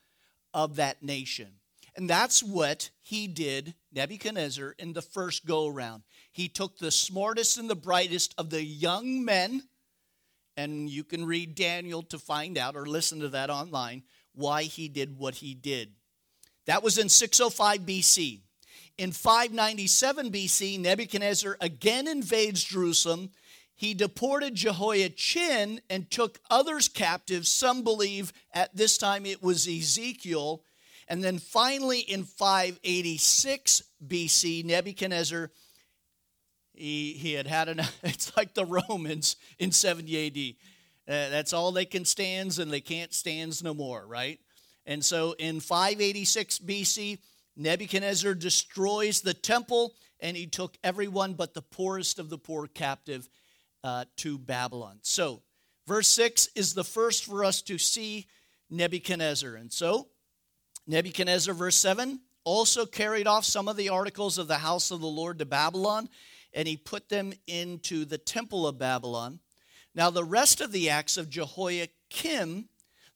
of that nation. And that's what he did, Nebuchadnezzar, in the first go around. He took the smartest and the brightest of the young men and you can read Daniel to find out or listen to that online why he did what he did. That was in 605 BC. In 597 BC, Nebuchadnezzar again invades Jerusalem. He deported Jehoiachin and took others captive. Some believe at this time it was Ezekiel. And then finally, in 586 BC, Nebuchadnezzar he, he had had enough. It's like the Romans in 70 AD. Uh, that's all they can stands, and they can't stands no more, right? And so in 586 BC, Nebuchadnezzar destroys the temple and he took everyone but the poorest of the poor captive uh, to Babylon. So, verse 6 is the first for us to see Nebuchadnezzar. And so, Nebuchadnezzar, verse 7, also carried off some of the articles of the house of the Lord to Babylon and he put them into the temple of Babylon. Now, the rest of the acts of Jehoiakim,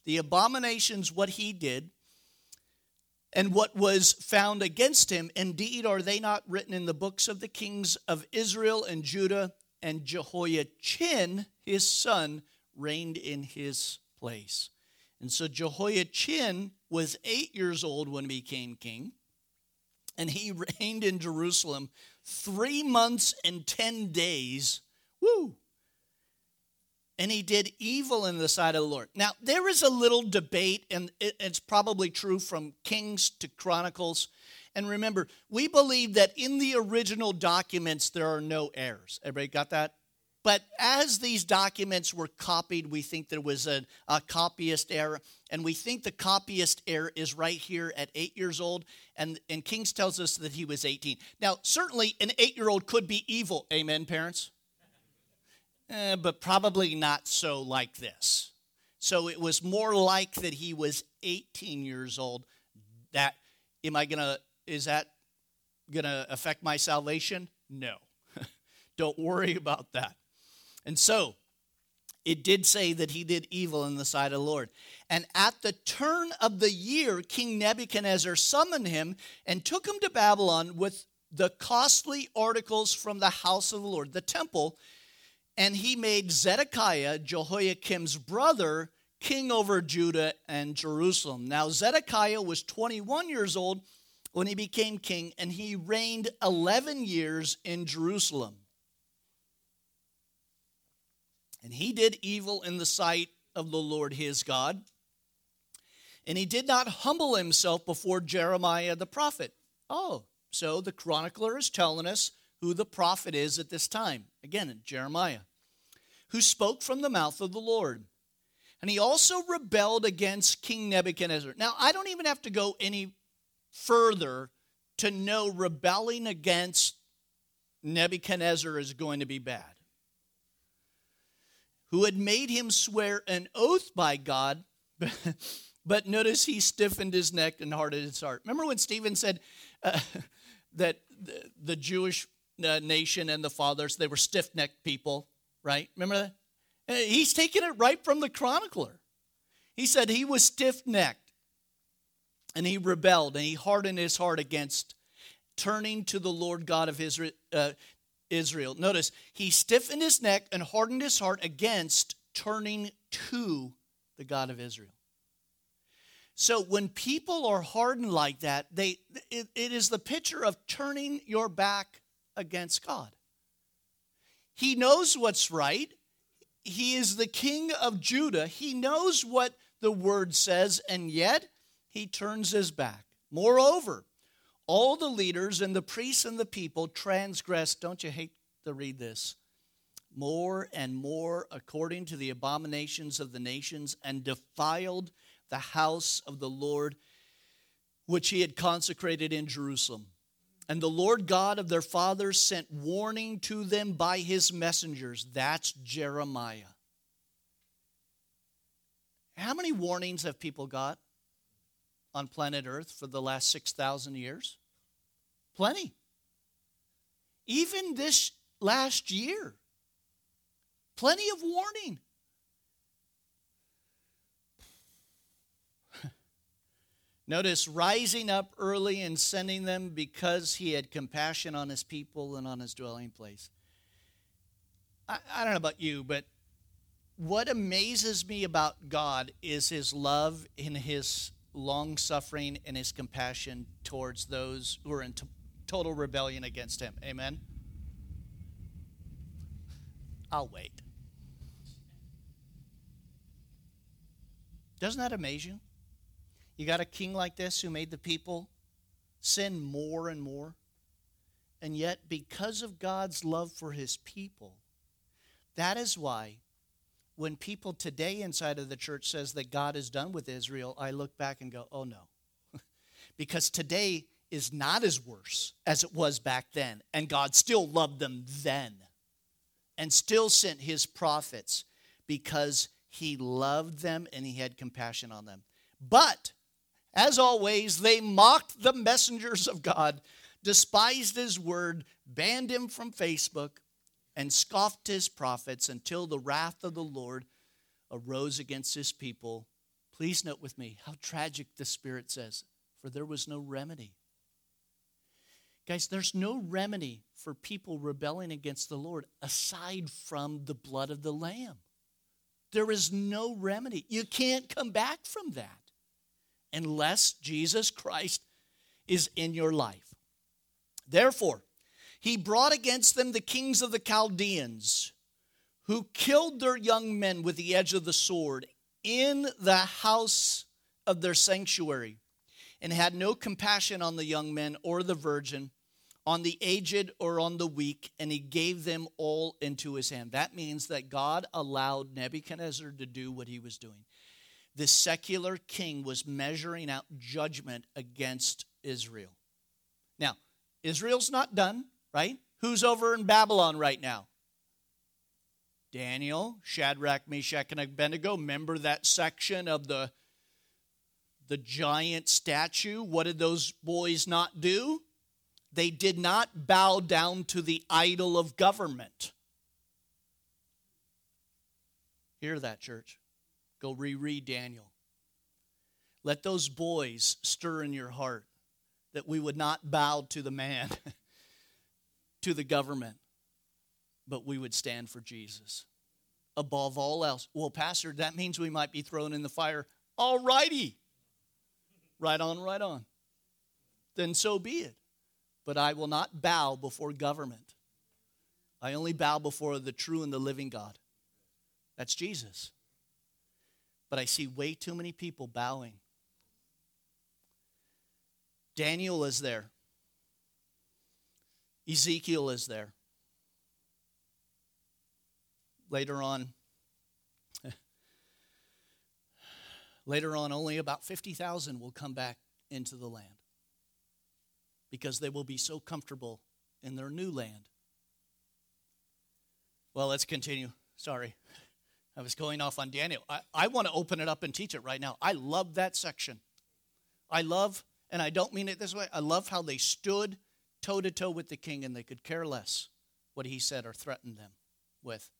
the abominations, what he did, and what was found against him, indeed, are they not written in the books of the kings of Israel and Judah? And Jehoiachin, his son, reigned in his place. And so Jehoiachin was eight years old when he became king, and he reigned in Jerusalem three months and 10 days. Woo! And he did evil in the sight of the Lord. Now, there is a little debate, and it's probably true from Kings to Chronicles. And remember, we believe that in the original documents there are no errors. Everybody got that? But as these documents were copied, we think there was a, a, copyist error. And we think the copyist error is right here at eight years old. And, and Kings tells us that he was 18. Now, certainly an eight year old could be evil. Amen, parents? eh, but probably not so like this. So it was more like that he was 18 years old. That am I gonna? Is that gonna affect my salvation? No. Don't worry about that. And so it did say that he did evil in the sight of the Lord. And at the turn of the year, King Nebuchadnezzar summoned him and took him to Babylon with the costly articles from the house of the Lord, the temple, and he made Zedekiah, Jehoiakim's brother, king over Judah and Jerusalem. Now, Zedekiah was 21 years old when he became king, and he reigned 11 years in Jerusalem. And he did evil in the sight of the Lord his God. And he did not humble himself before Jeremiah the prophet. Oh, so the chronicler is telling us who the prophet is at this time. Again, Jeremiah, who spoke from the mouth of the Lord. And he also rebelled against King Nebuchadnezzar. Now, I don't even have to go any further to know rebelling against Nebuchadnezzar is going to be bad. Who had made him swear an oath by God, but notice he stiffened his neck and hardened his heart. Remember when Stephen said uh, that the Jewish uh, nation and the fathers, they were stiff necked people, right? Remember that? Uh, he's taking it right from the chronicler. He said he was stiff necked and he rebelled and he hardened his heart against turning to the Lord God of Israel. Uh, Israel. Notice, he stiffened his neck and hardened his heart against turning to the God of Israel. So when people are hardened like that, they it, it is the picture of turning your back against God. He knows what's right. He is the king of Judah. He knows what the word says, and yet he turns his back. Moreover, all the leaders and the priests and the people transgressed. Don't you hate to read this? More and more according to the abominations of the nations and defiled the house of the Lord, which he had consecrated in Jerusalem. And the Lord God of their fathers sent warning to them by his messengers. That's Jeremiah. How many warnings have people got on planet Earth for the last 6,000 years? Plenty. Even this last year, plenty of warning. Notice rising up early and sending them because he had compassion on his people and on his dwelling place. I, I don't know about you, but what amazes me about God is his love and his long suffering and his compassion towards those who are in total rebellion against him. Amen? I'll wait. Doesn't that amaze you? You got a king like this who made the people sin more and more. And yet, because of God's love for his people, that is why when people today inside of the church says that God is done with Israel, I look back and go, oh no. because today is not as worse as it was back then. And God still loved them then and still sent his prophets because he loved them and he had compassion on them. But as always, they mocked the messengers of God, despised his word, banned him from Facebook, and scoffed his prophets until the wrath of the Lord arose against his people. Please note with me how tragic the Spirit says, for there was no remedy. Guys, there's no remedy for people rebelling against the Lord aside from the blood of the Lamb. There is no remedy. You can't come back from that unless Jesus Christ is in your life. Therefore, he brought against them the kings of the Chaldeans, who killed their young men with the edge of the sword in the house of their sanctuary, and had no compassion on the young men or the virgin, on the aged or on the weak, and he gave them all into his hand. That means that God allowed Nebuchadnezzar to do what he was doing the secular king was measuring out judgment against Israel. Now, Israel's not done, right? Who's over in Babylon right now? Daniel, Shadrach, Meshach, and Abednego. Remember that section of the, the giant statue? What did those boys not do? They did not bow down to the idol of government. Hear that, church. Go reread Daniel. Let those boys stir in your heart that we would not bow to the man, to the government, but we would stand for Jesus above all else. Well, Pastor, that means we might be thrown in the fire. All righty. Right on, right on. Then so be it. But I will not bow before government. I only bow before the true and the living God. That's Jesus. But I see way too many people bowing. Daniel is there. Ezekiel is there. Later on, later on, only about 50,000 will come back into the land because they will be so comfortable in their new land. Well, let's continue. Sorry. I was going off on Daniel. I, I want to open it up and teach it right now. I love that section. I love and I don't mean it this way. I love how they stood toe to toe with the king and they could care less what he said or threatened them with.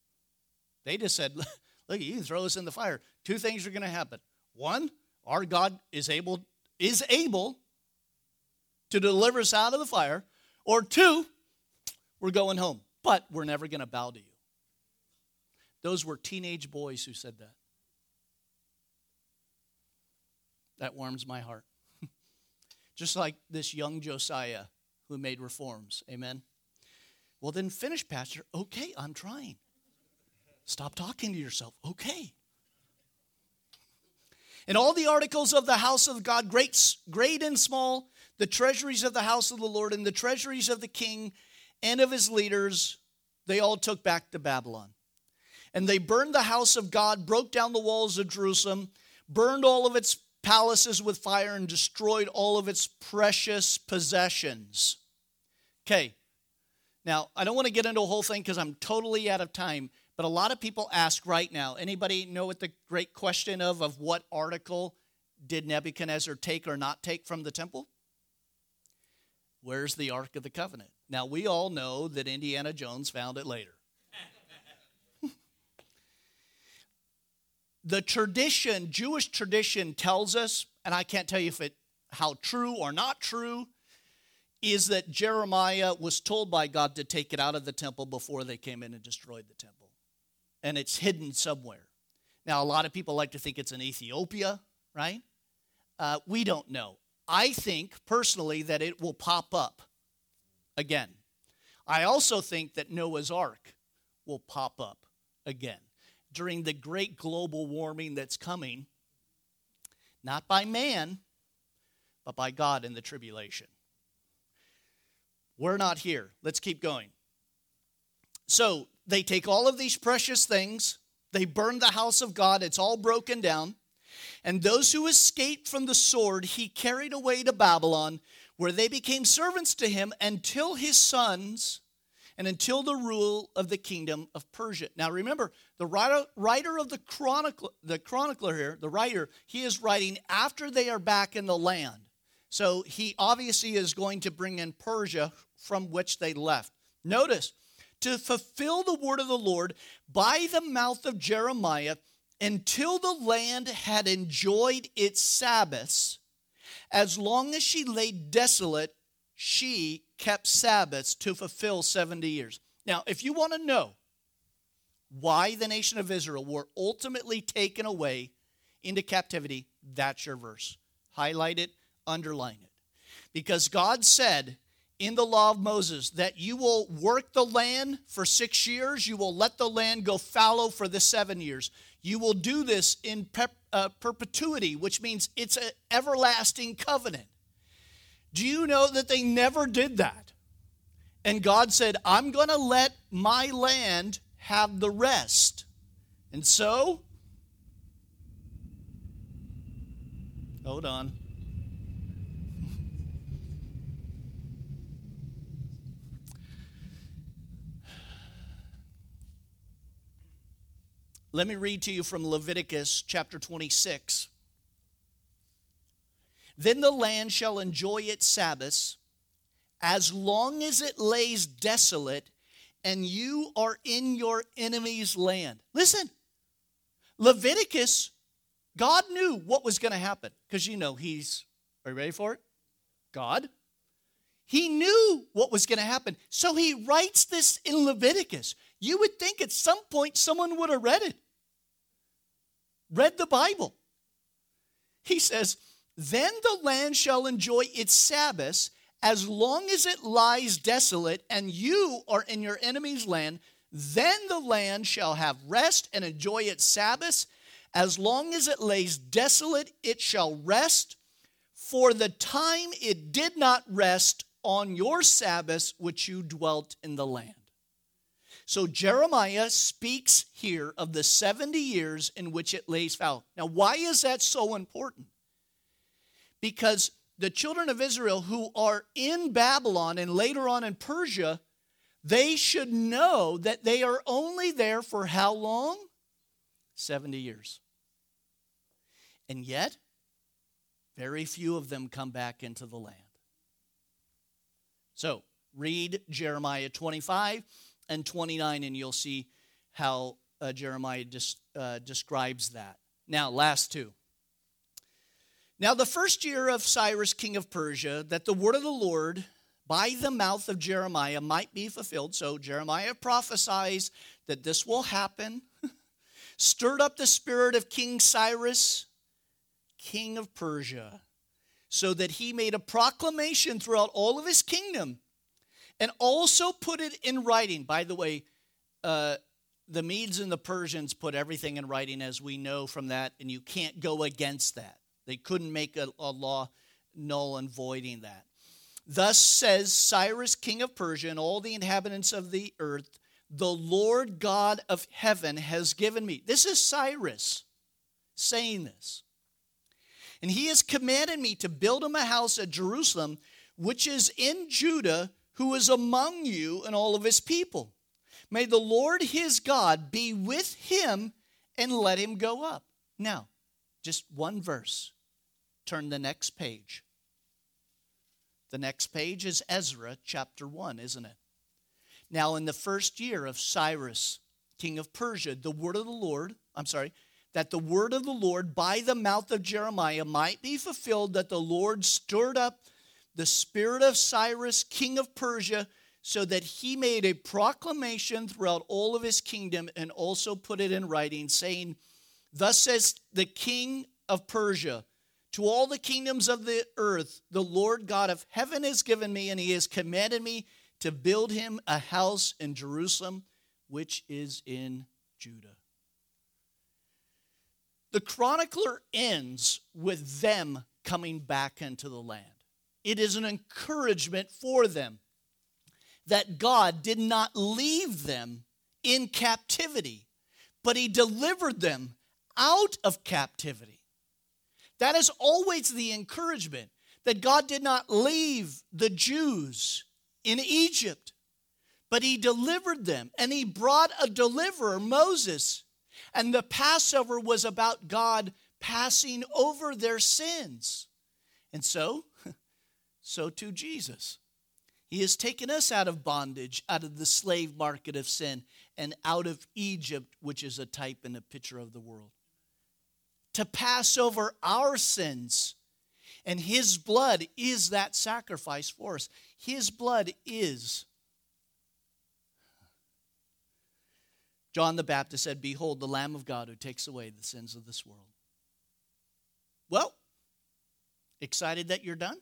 They just said, Look, you can throw us in the fire. Two things are going to happen. One, our God is able, is able to deliver us out of the fire. Or two, we're going home. But we're never going to bow to you. Those were teenage boys who said that. That warms my heart just like this young Josiah who made reforms. Amen. Well, then finish, Pastor. Okay, I'm trying. Stop talking to yourself. Okay. In all the articles of the house of God, great, great and small, the treasuries of the house of the Lord and the treasuries of the king and of his leaders, they all took back to Babylon. And they burned the house of God, broke down the walls of Jerusalem, burned all of its palaces with fire and destroyed all of its precious possessions. Okay, now I don't want to get into a whole thing because I'm totally out of time, but a lot of people ask right now anybody know what the great question of, of what article did Nebuchadnezzar take or not take from the temple? Where's the Ark of the Covenant? Now, we all know that Indiana Jones found it later. the tradition, Jewish tradition tells us, and I can't tell you if it how true or not true, is that Jeremiah was told by God to take it out of the temple before they came in and destroyed the temple. And it's hidden somewhere. Now, a lot of people like to think it's in Ethiopia, right? Uh, we don't know. I think personally that it will pop up again. I also think that Noah's Ark will pop up again during the great global warming that's coming, not by man, but by God in the tribulation. We're not here. Let's keep going. So they take all of these precious things, they burn the house of God, it's all broken down. And those who escaped from the sword, he carried away to Babylon, where they became servants to him until his sons and until the rule of the kingdom of Persia. Now remember, the writer, writer of the chronicle, the chronicler here, the writer, he is writing after they are back in the land. So he obviously is going to bring in Persia from which they left. Notice, to fulfill the word of the Lord by the mouth of Jeremiah until the land had enjoyed its Sabbaths, as long as she lay desolate she kept Sabbaths to fulfill 70 years. Now, if you want to know why the nation of Israel were ultimately taken away into captivity, that's your verse. Highlight it, underline it. Because God said in the law of Moses that you will work the land for six years, you will let the land go fallow for the seven years. You will do this in uh, perpetuity, which means it's an everlasting covenant. Do you know that they never did that? And God said, I'm going to let my land have the rest. And so, hold on. Let me read to you from Leviticus chapter 26. Then the land shall enjoy its Sabbaths as long as it lays desolate and you are in your enemy's land. Listen, Leviticus, God knew what was going to happen because you know he's, are you ready for it? God. He knew what was going to happen. So he writes this in Leviticus. You would think at some point someone would have read it, read the Bible. He says, Then the land shall enjoy its Sabbaths as long as it lies desolate and you are in your enemy's land. Then the land shall have rest and enjoy its Sabbaths. As long as it lays desolate, it shall rest. For the time it did not rest on your Sabbaths, which you dwelt in the land. So Jeremiah speaks here of the 70 years in which it lays fallow. Now, why is that so important? Because the children of Israel who are in Babylon and later on in Persia, they should know that they are only there for how long? 70 years. And yet, very few of them come back into the land. So, read Jeremiah 25 and 29, and you'll see how uh, Jeremiah uh, describes that. Now, last two. Now, the first year of Cyrus, king of Persia, that the word of the Lord by the mouth of Jeremiah might be fulfilled. So, Jeremiah prophesies that this will happen, stirred up the spirit of King Cyrus, king of Persia, so that he made a proclamation throughout all of his kingdom and also put it in writing. By the way, uh, the Medes and the Persians put everything in writing, as we know from that, and you can't go against that. They couldn't make a, a law null and voiding that. Thus says Cyrus, king of Persia, and all the inhabitants of the earth, the Lord God of heaven has given me. This is Cyrus saying this. And he has commanded me to build him a house at Jerusalem, which is in Judah who is among you and all of his people. May the Lord his God be with him and let him go up. Now, just one verse. Turn the next page. The next page is Ezra chapter 1, isn't it? Now, in the first year of Cyrus, king of Persia, the word of the Lord, I'm sorry, that the word of the Lord by the mouth of Jeremiah might be fulfilled, that the Lord stirred up the spirit of Cyrus, king of Persia, so that he made a proclamation throughout all of his kingdom and also put it in writing, saying, Thus says the king of Persia, to all the kingdoms of the earth, the Lord God of heaven has given me, and he has commanded me to build him a house in Jerusalem, which is in Judah. The chronicler ends with them coming back into the land it is an encouragement for them that God did not leave them in captivity, but He delivered them out of captivity. That is always the encouragement that God did not leave the Jews in Egypt, but He delivered them and He brought a deliverer, Moses. And the Passover was about God passing over their sins. And so, so too Jesus. He has taken us out of bondage, out of the slave market of sin, and out of Egypt, which is a type and a picture of the world. To pass over our sins. And his blood is that sacrifice for us. His blood is. John the Baptist said, Behold, the Lamb of God who takes away the sins of this world. Well, excited that you're done?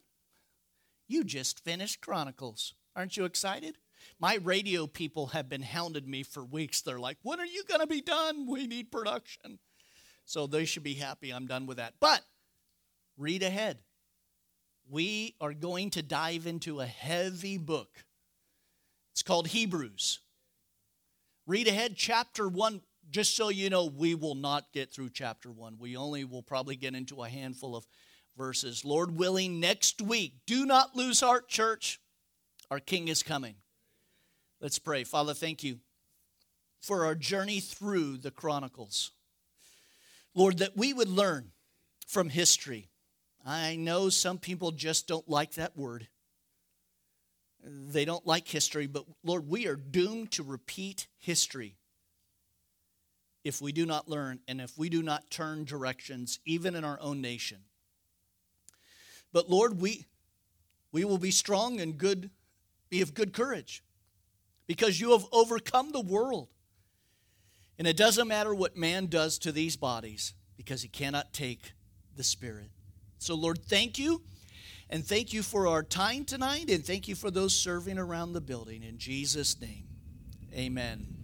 You just finished Chronicles. Aren't you excited? My radio people have been hounding me for weeks. They're like, when are you going to be done? We need production. So they should be happy I'm done with that. But read ahead. We are going to dive into a heavy book. It's called Hebrews. Read ahead, chapter 1. Just so you know, we will not get through chapter 1. We only will probably get into a handful of verses. Lord willing, next week. Do not lose heart, church. Our King is coming. Let's pray. Father, thank you for our journey through the Chronicles. Lord, that we would learn from history. I know some people just don't like that word. They don't like history, but Lord, we are doomed to repeat history if we do not learn and if we do not turn directions, even in our own nation. But Lord, we, we will be strong and good, be of good courage, because you have overcome the world. And it doesn't matter what man does to these bodies, because he cannot take the Spirit. So, Lord, thank you. And thank you for our time tonight, and thank you for those serving around the building. In Jesus' name, amen.